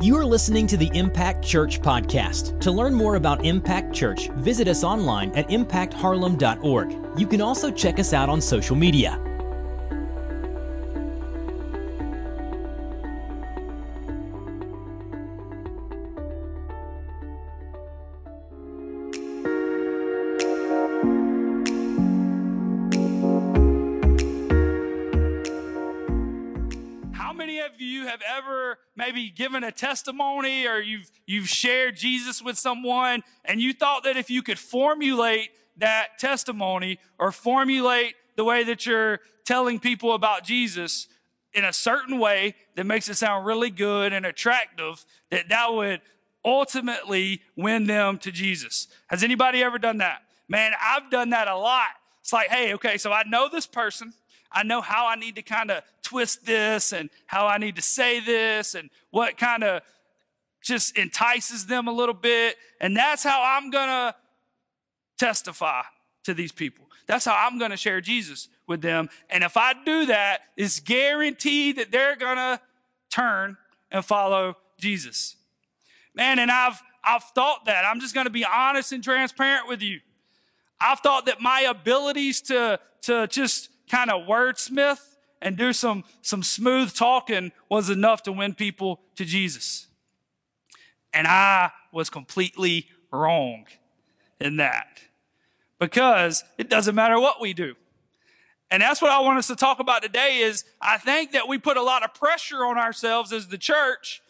You are listening to the Impact Church podcast. To learn more about Impact Church, visit us online at impactharlem.org. You can also check us out on social media. Given a testimony or you've, you've shared Jesus with someone and you thought that if you could formulate that testimony or formulate the way that you're telling people about Jesus in a certain way that makes it sound really good and attractive, that that would ultimately win them to Jesus. Has anybody ever done that? Man, I've done that a lot. It's like, hey, okay, so I know this person. I know how I need to kind of twist this and how I need to say this and what kind of just entices them a little bit. And that's how I'm going to testify to these people. That's how I'm going to share Jesus with them. And if I do that, it's guaranteed that they're going to turn and follow Jesus. Man, and I've I've thought that. I'm just going to be honest and transparent with you. I've thought that my abilities to to just kind of wordsmith and do some, some smooth talking was enough to win people to Jesus. And I was completely wrong in that because it doesn't matter what we do. And that's what I want us to talk about today is I think that we put a lot of pressure on ourselves as the church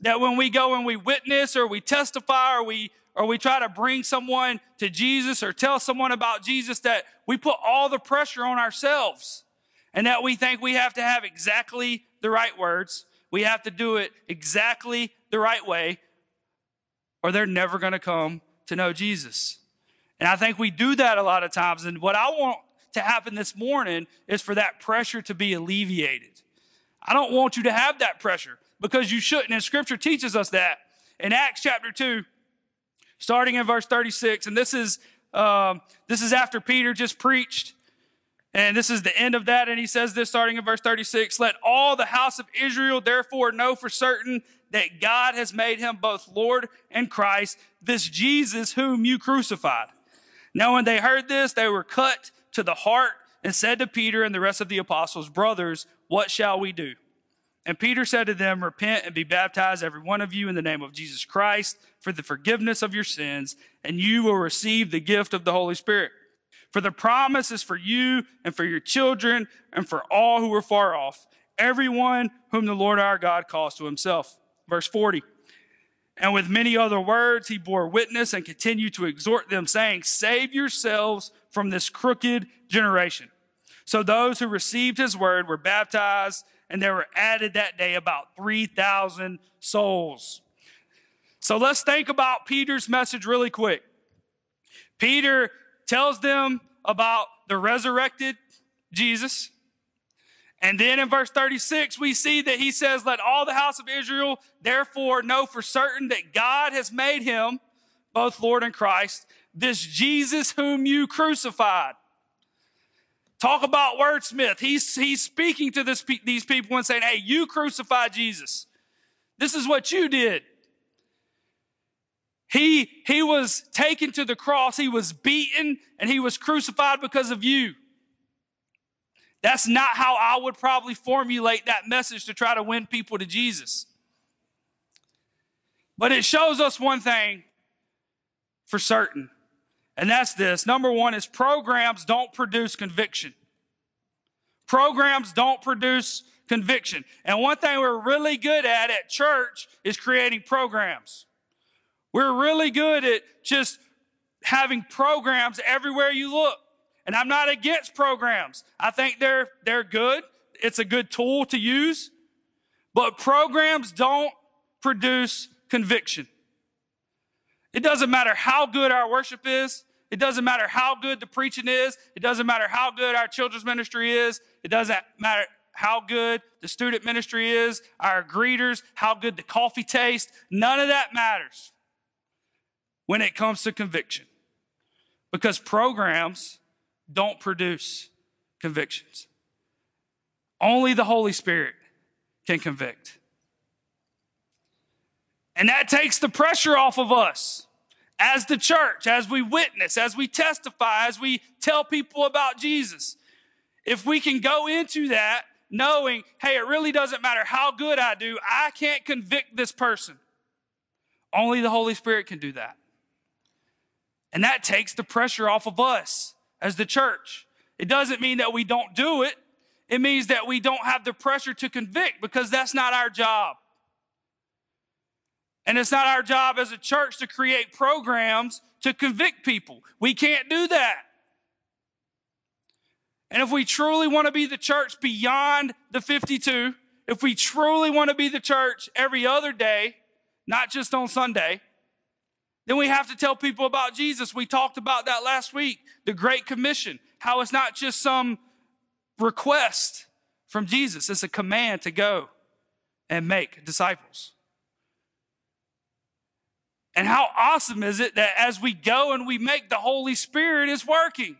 that when we go and we witness or we testify or we or we try to bring someone to Jesus or tell someone about Jesus that we put all the pressure on ourselves and that we think we have to have exactly the right words. We have to do it exactly the right way or they're never going to come to know Jesus. And I think we do that a lot of times. And what I want to happen this morning is for that pressure to be alleviated. I don't want you to have that pressure because you shouldn't. And scripture teaches us that. In Acts chapter 2, starting in verse 36. And this is, um, this is after Peter just preached. And this is the end of that. And he says this starting in verse 36 Let all the house of Israel therefore know for certain that God has made him both Lord and Christ, this Jesus whom you crucified. Now, when they heard this, they were cut to the heart and said to Peter and the rest of the apostles, Brothers, what shall we do? And Peter said to them, Repent and be baptized, every one of you, in the name of Jesus Christ for the forgiveness of your sins, and you will receive the gift of the Holy Spirit. For the promise is for you and for your children and for all who are far off, everyone whom the Lord our God calls to himself. Verse 40. And with many other words, he bore witness and continued to exhort them, saying, Save yourselves from this crooked generation. So those who received his word were baptized and there were added that day about 3,000 souls. So let's think about Peter's message really quick. Peter tells them about the resurrected Jesus. And then in verse 36, we see that he says, Let all the house of Israel therefore know for certain that God has made him both Lord and Christ, this Jesus whom you crucified. Talk about wordsmith. He's, he's speaking to this, these people and saying, Hey, you crucified Jesus. This is what you did. He, he was taken to the cross. He was beaten and he was crucified because of you. That's not how I would probably formulate that message to try to win people to Jesus. But it shows us one thing for certain. And that's this. Number one is programs don't produce conviction. Programs don't produce conviction. And one thing we're really good at at church is creating programs. We're really good at just having programs everywhere you look. And I'm not against programs. I think they're, they're good. It's a good tool to use. But programs don't produce conviction. It doesn't matter how good our worship is. It doesn't matter how good the preaching is. It doesn't matter how good our children's ministry is. It doesn't matter how good the student ministry is, our greeters, how good the coffee tastes. None of that matters when it comes to conviction because programs don't produce convictions. Only the Holy Spirit can convict. And that takes the pressure off of us as the church, as we witness, as we testify, as we tell people about Jesus. If we can go into that knowing, hey, it really doesn't matter how good I do, I can't convict this person. Only the Holy Spirit can do that. And that takes the pressure off of us as the church. It doesn't mean that we don't do it. It means that we don't have the pressure to convict because that's not our job. And it's not our job as a church to create programs to convict people. We can't do that. And if we truly want to be the church beyond the 52, if we truly want to be the church every other day, not just on Sunday, then we have to tell people about Jesus. We talked about that last week, the Great Commission, how it's not just some request from Jesus, it's a command to go and make disciples. And how awesome is it that as we go and we make, the Holy Spirit is working?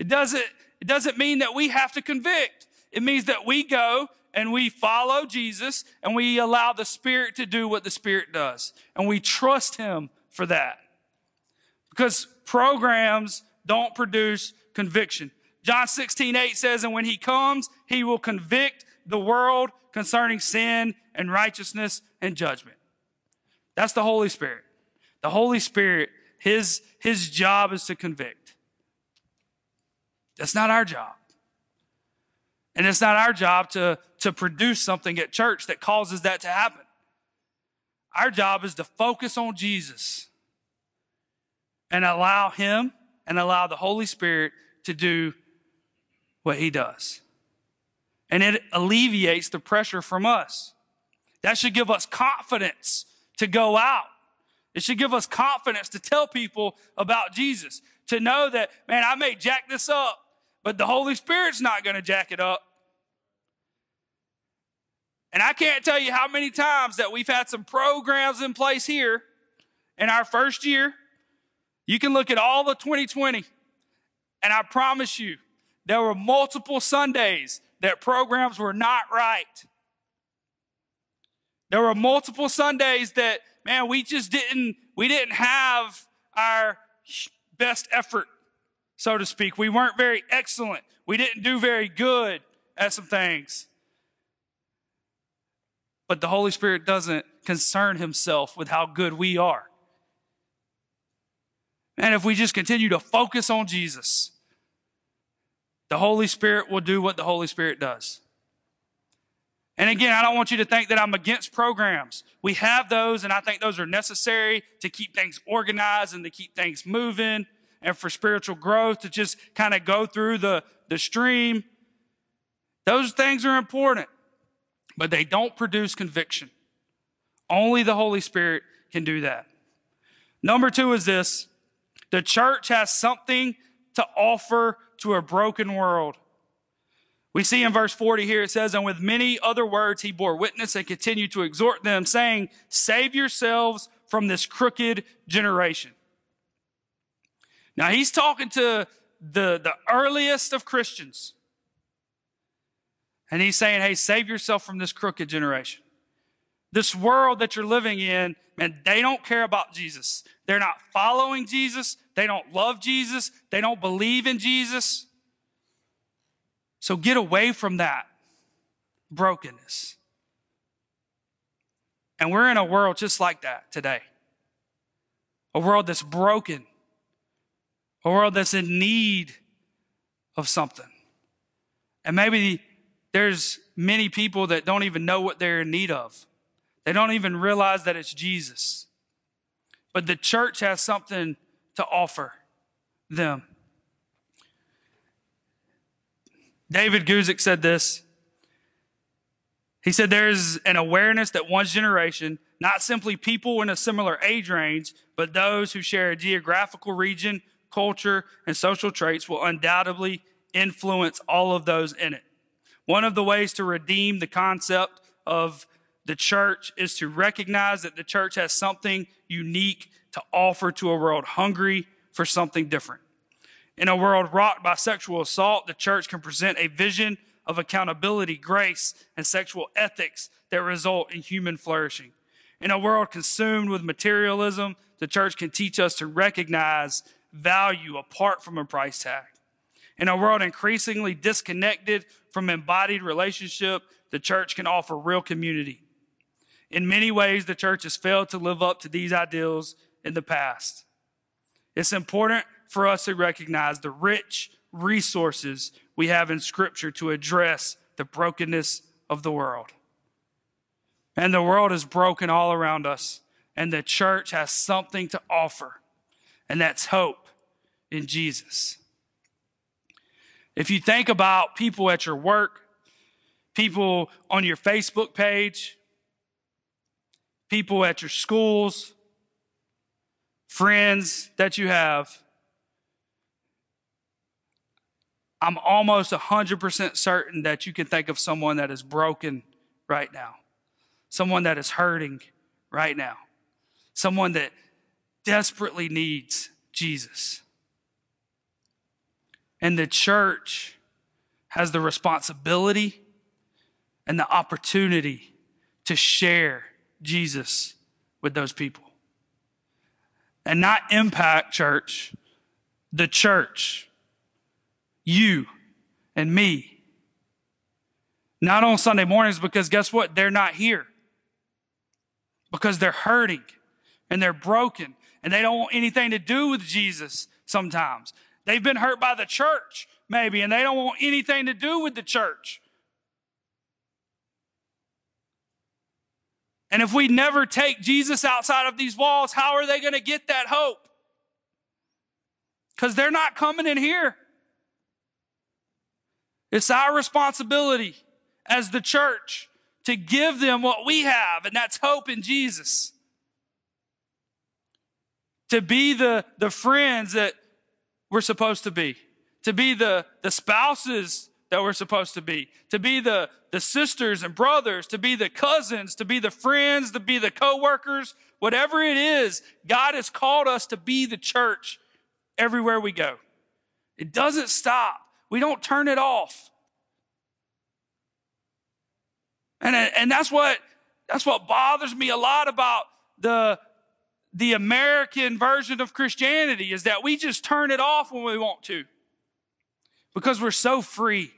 It doesn't, it doesn't mean that we have to convict. It means that we go and we follow Jesus and we allow the Spirit to do what the Spirit does. And we trust Him for that. Because programs don't produce conviction. John 16, 8 says, And when he comes, he will convict the world concerning sin and righteousness and judgment. That's the Holy Spirit. The Holy Spirit, his, his job is to convict. That's not our job. And it's not our job to, to produce something at church that causes that to happen. Our job is to focus on Jesus and allow Him and allow the Holy Spirit to do what He does. And it alleviates the pressure from us. That should give us confidence to go out. It should give us confidence to tell people about Jesus, to know that, man, I may jack this up, but the Holy Spirit's not going to jack it up. And I can't tell you how many times that we've had some programs in place here in our first year you can look at all the 2020, and I promise you, there were multiple Sundays that programs were not right. There were multiple Sundays that, man, we just didn't, we didn't have our best effort, so to speak. We weren't very excellent. We didn't do very good at some things. But the Holy Spirit doesn't concern himself with how good we are. And if we just continue to focus on Jesus, the Holy Spirit will do what the Holy Spirit does. And again, I don't want you to think that I'm against programs. We have those, and I think those are necessary to keep things organized and to keep things moving and for spiritual growth to just kind of go through the, the stream. Those things are important, but they don't produce conviction. Only the Holy Spirit can do that. Number two is this the church has something to offer to a broken world. We see in verse 40 here, it says, And with many other words he bore witness and continued to exhort them, saying, Save yourselves from this crooked generation. Now he's talking to the, the earliest of Christians. And he's saying, Hey, save yourself from this crooked generation. This world that you're living in, man, they don't care about Jesus. They're not following Jesus. They don't love Jesus. They don't believe in Jesus. So get away from that brokenness. And we're in a world just like that today. A world that's broken. A world that's in need of something. And maybe there's many people that don't even know what they're in need of. They don't even realize that it's Jesus. But the church has something to offer them. David Guzik said this. He said, There's an awareness that one's generation, not simply people in a similar age range, but those who share a geographical region, culture, and social traits will undoubtedly influence all of those in it. One of the ways to redeem the concept of the church is to recognize that the church has something unique to offer to a world hungry for something different. In a world rocked by sexual assault, the church can present a vision of accountability, grace, and sexual ethics that result in human flourishing. In a world consumed with materialism, the church can teach us to recognize value apart from a price tag. In a world increasingly disconnected from embodied relationship, the church can offer real community. In many ways, the church has failed to live up to these ideals in the past. It's important for us to recognize the rich resources we have in Scripture to address the brokenness of the world. And the world is broken all around us, and the church has something to offer, and that's hope in Jesus. If you think about people at your work, people on your Facebook page, people at your schools, friends that you have, I'm almost 100% certain that you can think of someone that is broken right now, someone that is hurting right now, someone that desperately needs Jesus. And the church has the responsibility and the opportunity to share Jesus with those people. And not impact church, the church, you and me. Not on Sunday mornings because guess what? They're not here. Because they're hurting and they're broken and they don't want anything to do with Jesus sometimes. They've been hurt by the church, maybe, and they don't want anything to do with the church. And if we never take Jesus outside of these walls, how are they going to get that hope? Because they're not coming in here. It's our responsibility as the church to give them what we have, and that's hope in Jesus. To be the, the friends that we're supposed to be, to be the, the spouses that we're supposed to be, to be the, the sisters and brothers, to be the cousins, to be the friends, to be the co-workers, whatever it is, God has called us to be the church everywhere we go. It doesn't stop. We don't turn it off. And, and that's what, that's what bothers me a lot about the, the American version of Christianity is that we just turn it off when we want to because we're so free.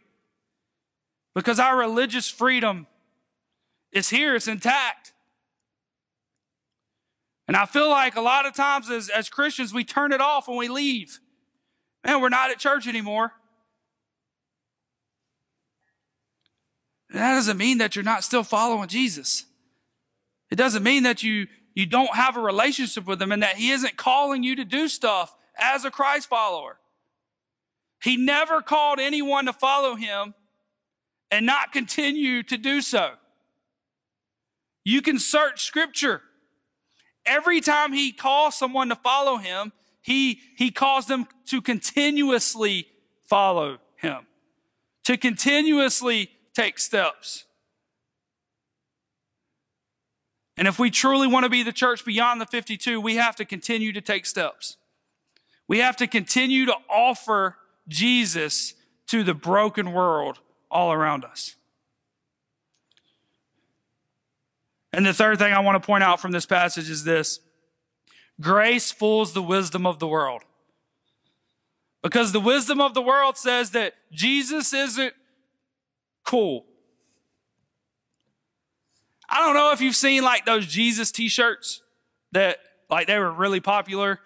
Because our religious freedom is here, it's intact. And I feel like a lot of times as, as Christians, we turn it off when we leave. Man, we're not at church anymore. That doesn't mean that you're not still following Jesus. It doesn't mean that you, you don't have a relationship with him and that he isn't calling you to do stuff as a Christ follower. He never called anyone to follow him and not continue to do so. You can search scripture. Every time he calls someone to follow him, he, he calls them to continuously follow him, to continuously take steps. And if we truly want to be the church beyond the 52, we have to continue to take steps. We have to continue to offer Jesus to the broken world all around us. And the third thing I want to point out from this passage is this grace fools the wisdom of the world. Because the wisdom of the world says that Jesus isn't cool. I don't know if you've seen like those Jesus t shirts that like they were really popular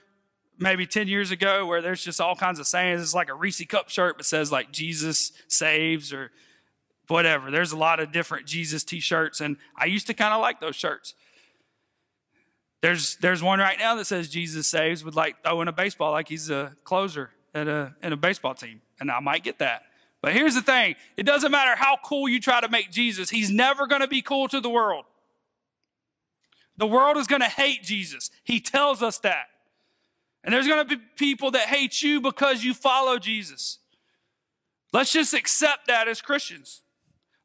maybe 10 years ago where there's just all kinds of sayings. It's like a Reese cup shirt, but says like Jesus saves or whatever. There's a lot of different Jesus t-shirts, and I used to kind of like those shirts. There's there's one right now that says Jesus saves with like throwing a baseball like he's a closer at a in a baseball team, and I might get that. But here's the thing: it doesn't matter how cool you try to make Jesus; he's never going to be cool to the world. The world is going to hate Jesus. He tells us that. And there's going to be people that hate you because you follow Jesus. Let's just accept that as Christians.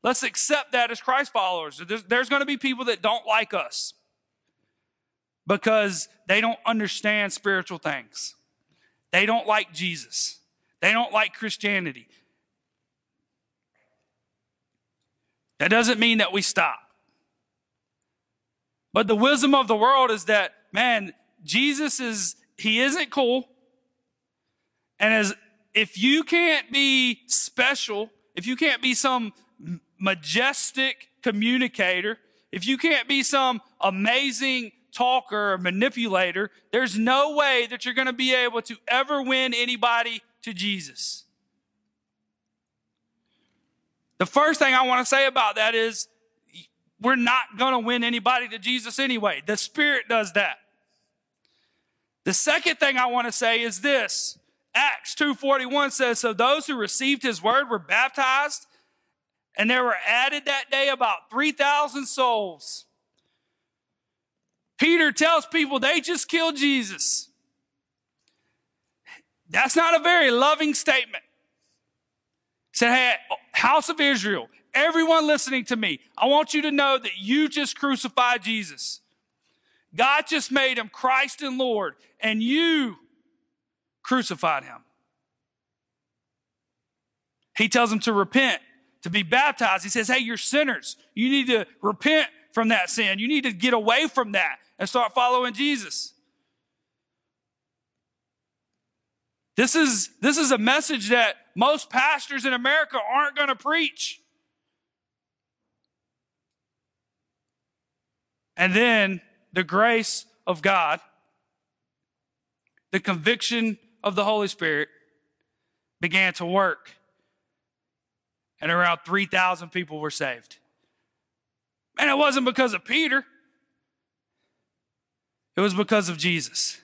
Let's accept that as Christ followers. There's, there's going to be people that don't like us because they don't understand spiritual things. They don't like Jesus. They don't like Christianity. That doesn't mean that we stop. But the wisdom of the world is that, man, Jesus is, he isn't cool. And as, if you can't be special, if you can't be some majestic communicator, if you can't be some amazing talker or manipulator, there's no way that you're going to be able to ever win anybody to Jesus. The first thing I want to say about that is we're not going to win anybody to Jesus anyway. The Spirit does that. The second thing I want to say is this. Acts 2:41 says so those who received his word were baptized and there were added that day about 3,000 souls. Peter tells people they just killed Jesus. That's not a very loving statement. Said, Hey, house of Israel, everyone listening to me, I want you to know that you just crucified Jesus. God just made him Christ and Lord, and you crucified him. He tells them to repent, to be baptized. He says, Hey, you're sinners. You need to repent from that sin. You need to get away from that and start following Jesus. This is, this is a message that most pastors in America aren't going to preach. And then the grace of God, the conviction of the Holy Spirit began to work. And around 3,000 people were saved. And it wasn't because of Peter, it was because of Jesus.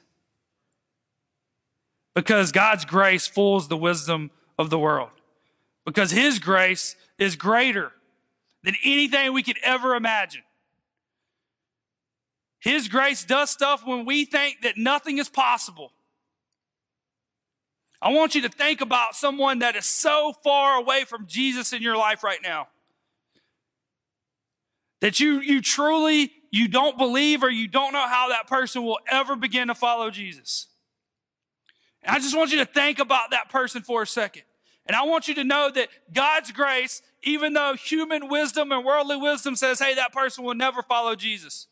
Because God's grace fools the wisdom of the world. Because His grace is greater than anything we could ever imagine. His grace does stuff when we think that nothing is possible. I want you to think about someone that is so far away from Jesus in your life right now. That you, you truly, you don't believe or you don't know how that person will ever begin to follow Jesus. And I just want you to think about that person for a second. And I want you to know that God's grace, even though human wisdom and worldly wisdom says, hey, that person will never follow Jesus,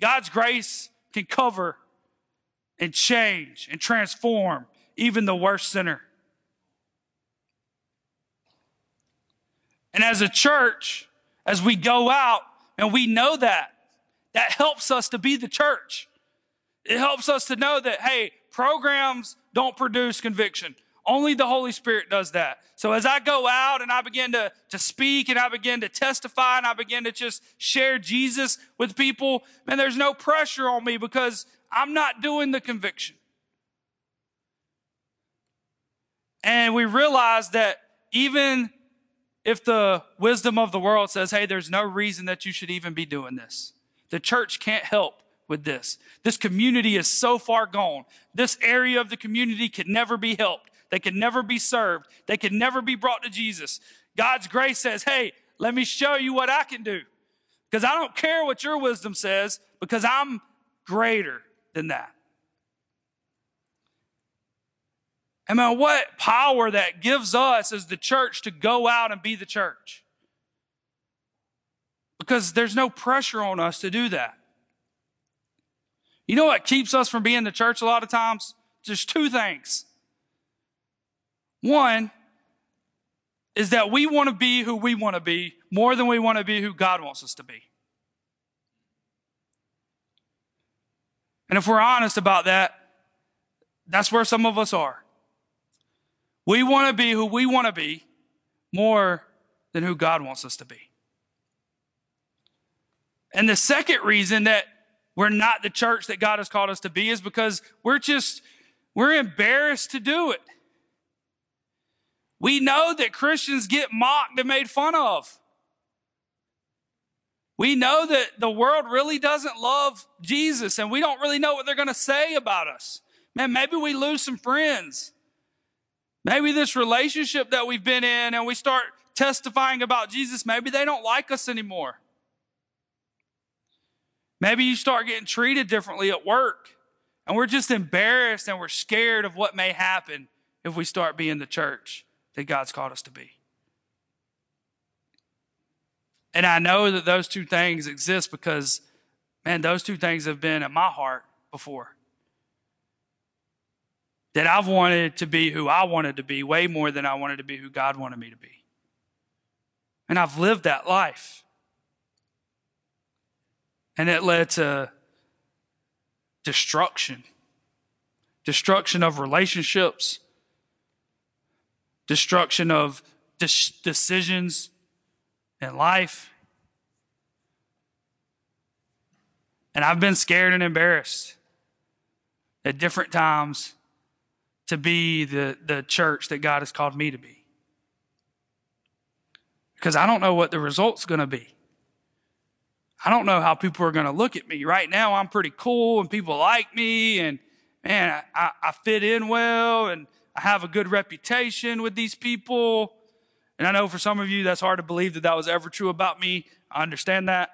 God's grace can cover and change and transform even the worst sinner. And as a church, as we go out and we know that, that helps us to be the church. It helps us to know that, hey, programs don't produce conviction. Only the Holy Spirit does that. So as I go out and I begin to, to speak and I begin to testify and I begin to just share Jesus with people, man, there's no pressure on me because I'm not doing the conviction. And we realize that even if the wisdom of the world says, hey, there's no reason that you should even be doing this, the church can't help with this. This community is so far gone. This area of the community can never be helped. They can never be served. They can never be brought to Jesus. God's grace says, hey, let me show you what I can do. Because I don't care what your wisdom says, because I'm greater than that. I mean, what power that gives us as the church to go out and be the church. Because there's no pressure on us to do that. You know what keeps us from being the church a lot of times? There's two things. One is that we want to be who we want to be more than we want to be who God wants us to be. And if we're honest about that, that's where some of us are. We want to be who we want to be more than who God wants us to be. And the second reason that we're not the church that God has called us to be is because we're just, we're embarrassed to do it. We know that Christians get mocked and made fun of. We know that the world really doesn't love Jesus and we don't really know what they're going to say about us. Man, maybe we lose some friends. Maybe this relationship that we've been in and we start testifying about Jesus, maybe they don't like us anymore. Maybe you start getting treated differently at work and we're just embarrassed and we're scared of what may happen if we start being the church that God's called us to be. And I know that those two things exist because Man, those two things have been at my heart before. That I've wanted to be who I wanted to be way more than I wanted to be who God wanted me to be. And I've lived that life. And it led to destruction destruction of relationships, destruction of decisions in life. And I've been scared and embarrassed at different times to be the, the church that God has called me to be. Because I don't know what the result's going to be. I don't know how people are going to look at me. Right now, I'm pretty cool and people like me, and man, I, I fit in well and I have a good reputation with these people. And I know for some of you, that's hard to believe that that was ever true about me. I understand that.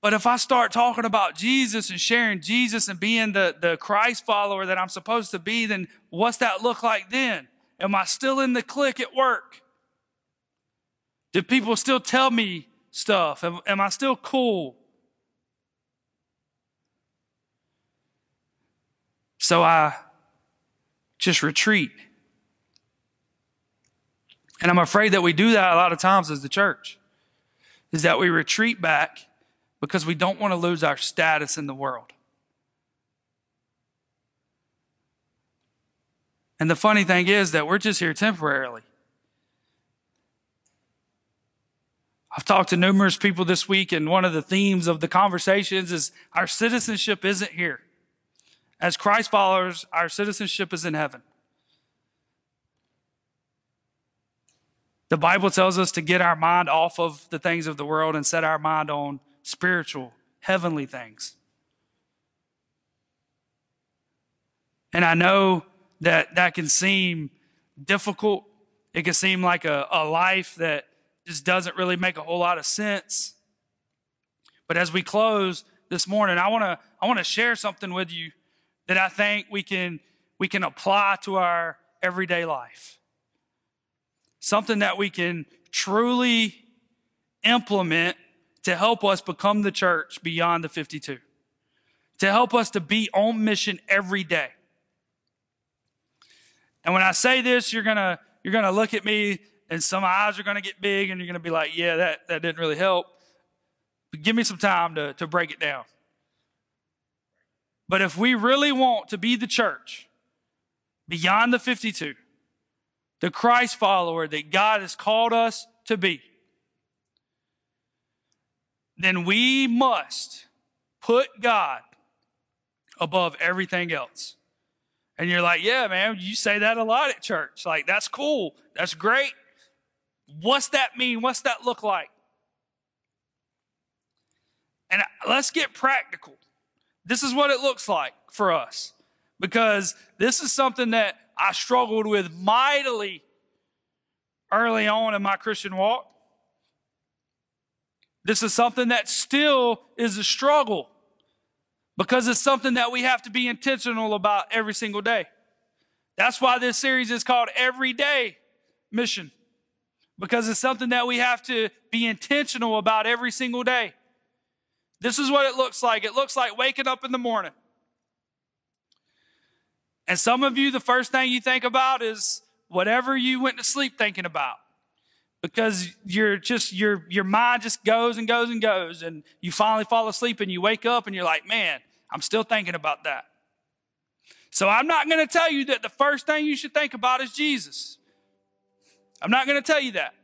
But if I start talking about Jesus and sharing Jesus and being the, the Christ follower that I'm supposed to be, then what's that look like then? Am I still in the clique at work? Do people still tell me stuff? Am, am I still cool? So I just retreat. And I'm afraid that we do that a lot of times as the church, is that we retreat back because we don't want to lose our status in the world. And the funny thing is that we're just here temporarily. I've talked to numerous people this week, and one of the themes of the conversations is our citizenship isn't here. As Christ followers, our citizenship is in heaven. The Bible tells us to get our mind off of the things of the world and set our mind on spiritual, heavenly things. And I know that that can seem difficult. It can seem like a, a life that just doesn't really make a whole lot of sense. But as we close this morning, I want to I want to share something with you that I think we can we can apply to our everyday life. Something that we can truly implement to help us become the church beyond the 52. To help us to be on mission every day. And when I say this, you're going to you're going to look at me and some eyes are going to get big and you're going to be like, yeah, that, that didn't really help. But give me some time to, to break it down. But if we really want to be the church beyond the 52, the Christ follower that God has called us to be, then we must put God above everything else. And you're like, yeah, man, you say that a lot at church. Like, that's cool. That's great. What's that mean? What's that look like? And let's get practical. This is what it looks like for us because this is something that I struggled with mightily early on in my Christian walk. This is something that still is a struggle because it's something that we have to be intentional about every single day. That's why this series is called Everyday Mission because it's something that we have to be intentional about every single day. This is what it looks like. It looks like waking up in the morning. And some of you, the first thing you think about is whatever you went to sleep thinking about. Because you're just your your mind just goes and goes and goes, and you finally fall asleep and you wake up and you're like, man, I'm still thinking about that. So I'm not going to tell you that the first thing you should think about is Jesus. I'm not going to tell you that.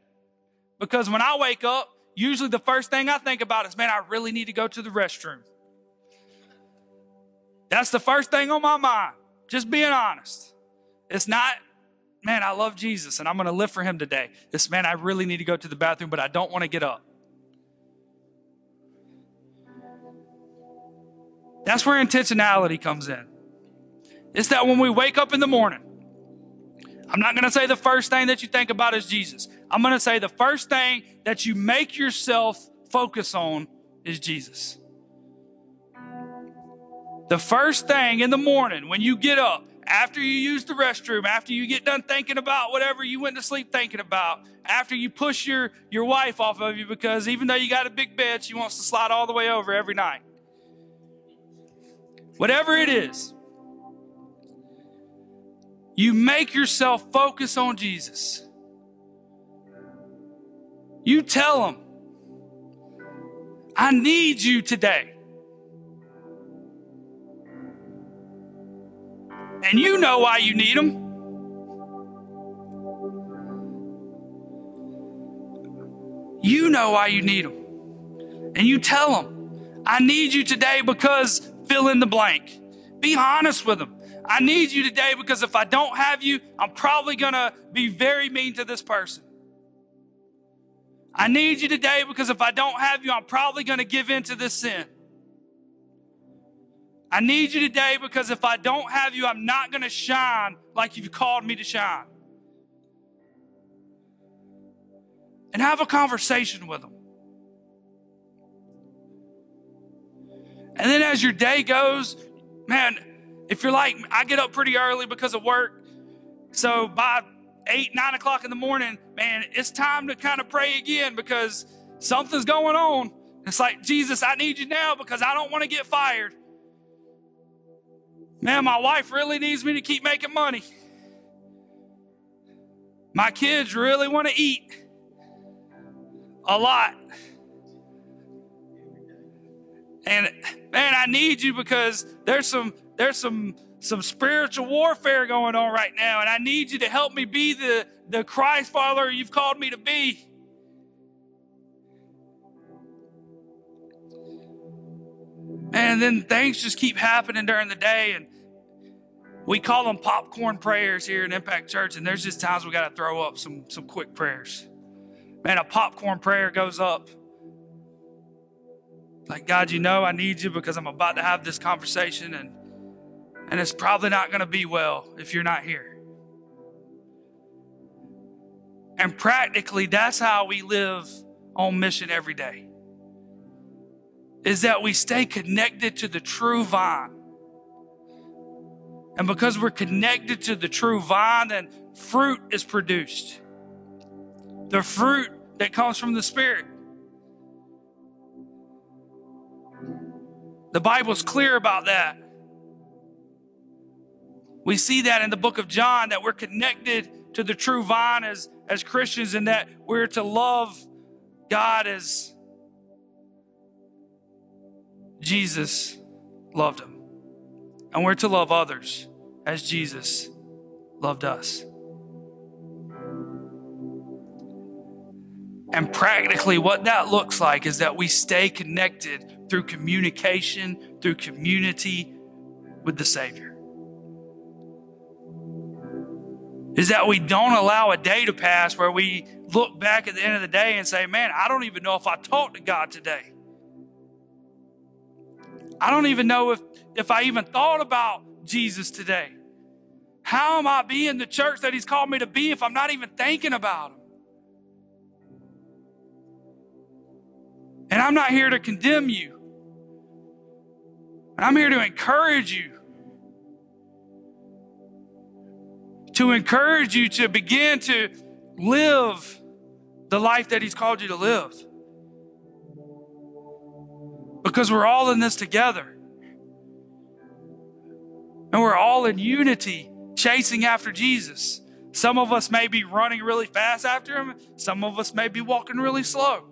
Because when I wake up, usually the first thing I think about is, man, I really need to go to the restroom. That's the first thing on my mind. Just being honest. It's not, man, I love Jesus and I'm going to live for him today. It's, man, I really need to go to the bathroom, but I don't want to get up. That's where intentionality comes in. It's that when we wake up in the morning, I'm not going to say the first thing that you think about is Jesus. I'm going to say the first thing that you make yourself focus on is Jesus. The first thing in the morning when you get up after you use the restroom, after you get done thinking about whatever you went to sleep thinking about, after you push your, your wife off of you because even though you got a big bed, she wants to slide all the way over every night. Whatever it is, you make yourself focus on Jesus. You tell him, I need you today. And you know why you need him. You know why you need him. And you tell him, I need you today because fill in the blank. Be honest with him. I need you today because if I don't have you, I'm probably going to be very mean to this person. I need you today because if I don't have you, I'm probably going to give in to this sin. I need you today because if I don't have you, I'm not going to shine like you've called me to shine. And have a conversation with them. And then as your day goes, man, if you're like, I get up pretty early because of work. So by eight, nine o'clock in the morning, man, it's time to kind of pray again because something's going on. It's like, Jesus, I need you now because I don't want to get fired. Man, my wife really needs me to keep making money. My kids really want to eat a lot. And man, I need you because there's some there's some some spiritual warfare going on right now, and I need you to help me be the, the Christ follower you've called me to be. And then things just keep happening during the day, and we call them popcorn prayers here in Impact Church, and there's just times we got to throw up some, some quick prayers. Man, a popcorn prayer goes up. Like, God, you know I need you because I'm about to have this conversation, and and it's probably not going to be well if you're not here. And practically, that's how we live on mission every day. Is that we stay connected to the true vine. And because we're connected to the true vine, then fruit is produced. The fruit that comes from the Spirit. The Bible's clear about that. We see that in the book of John that we're connected to the true vine as, as Christians and that we're to love God as Jesus loved him. And we're to love others as Jesus loved us. And practically, what that looks like is that we stay connected through communication, through community with the Savior. Is that we don't allow a day to pass where we look back at the end of the day and say, man, I don't even know if I talked to God today. I don't even know if, if I even thought about Jesus today. How am I being the church that He's called me to be if I'm not even thinking about Him? And I'm not here to condemn you. I'm here to encourage you to encourage you to begin to live the life that He's called you to live. Because we're all in this together. And we're all in unity, chasing after Jesus. Some of us may be running really fast after Him, some of us may be walking really slow.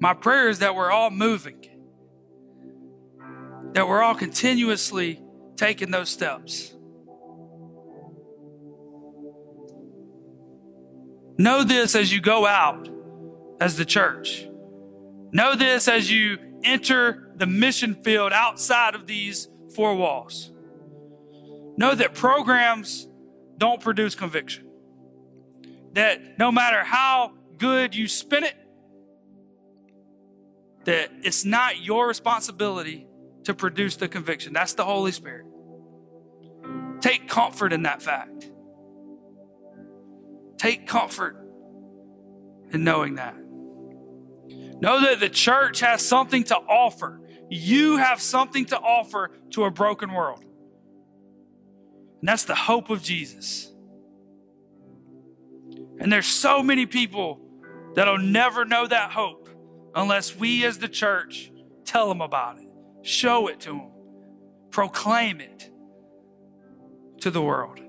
My prayer is that we're all moving, that we're all continuously taking those steps. Know this as you go out as the church. Know this as you enter the mission field outside of these four walls. Know that programs don't produce conviction. That no matter how good you spin it, that it's not your responsibility to produce the conviction. That's the Holy Spirit. Take comfort in that fact. Take comfort in knowing that. Know that the church has something to offer. You have something to offer to a broken world. And that's the hope of Jesus. And there's so many people that'll never know that hope unless we as the church tell them about it, show it to them, proclaim it to the world.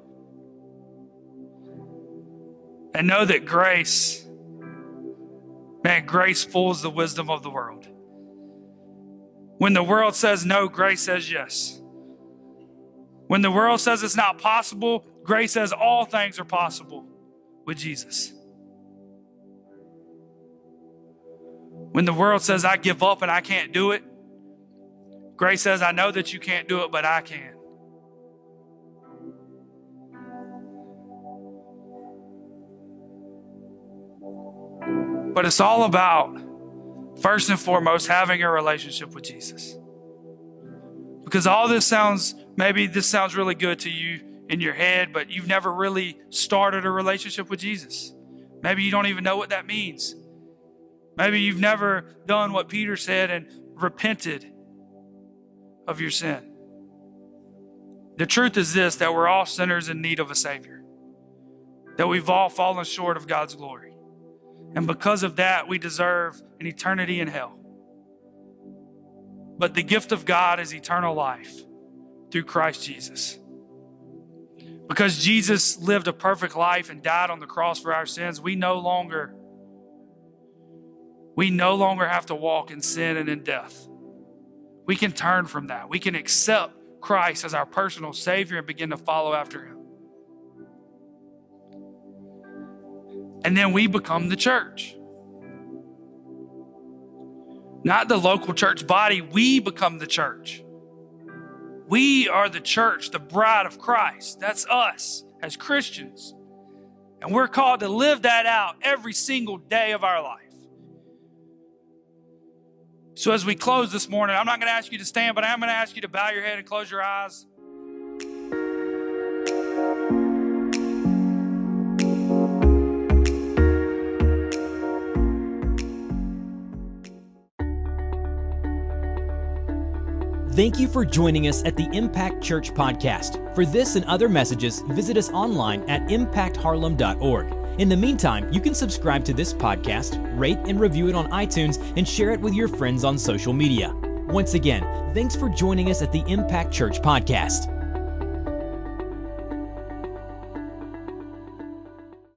And know that grace, man, grace fools the wisdom of the world. When the world says no, grace says yes. When the world says it's not possible, grace says all things are possible with Jesus. When the world says I give up and I can't do it, grace says I know that you can't do it, but I can. But it's all about, first and foremost, having a relationship with Jesus. Because all this sounds, maybe this sounds really good to you in your head, but you've never really started a relationship with Jesus. Maybe you don't even know what that means. Maybe you've never done what Peter said and repented of your sin. The truth is this that we're all sinners in need of a Savior, that we've all fallen short of God's glory. And because of that, we deserve an eternity in hell. But the gift of God is eternal life through Christ Jesus. Because Jesus lived a perfect life and died on the cross for our sins, we no longer we no longer have to walk in sin and in death. We can turn from that. We can accept Christ as our personal Savior and begin to follow after Him. And then we become the church. Not the local church body, we become the church. We are the church, the bride of Christ. That's us as Christians. And we're called to live that out every single day of our life. So, as we close this morning, I'm not going to ask you to stand, but I'm going to ask you to bow your head and close your eyes. Thank you for joining us at the Impact Church Podcast. For this and other messages, visit us online at impactharlem.org. In the meantime, you can subscribe to this podcast, rate and review it on iTunes, and share it with your friends on social media. Once again, thanks for joining us at the Impact Church Podcast.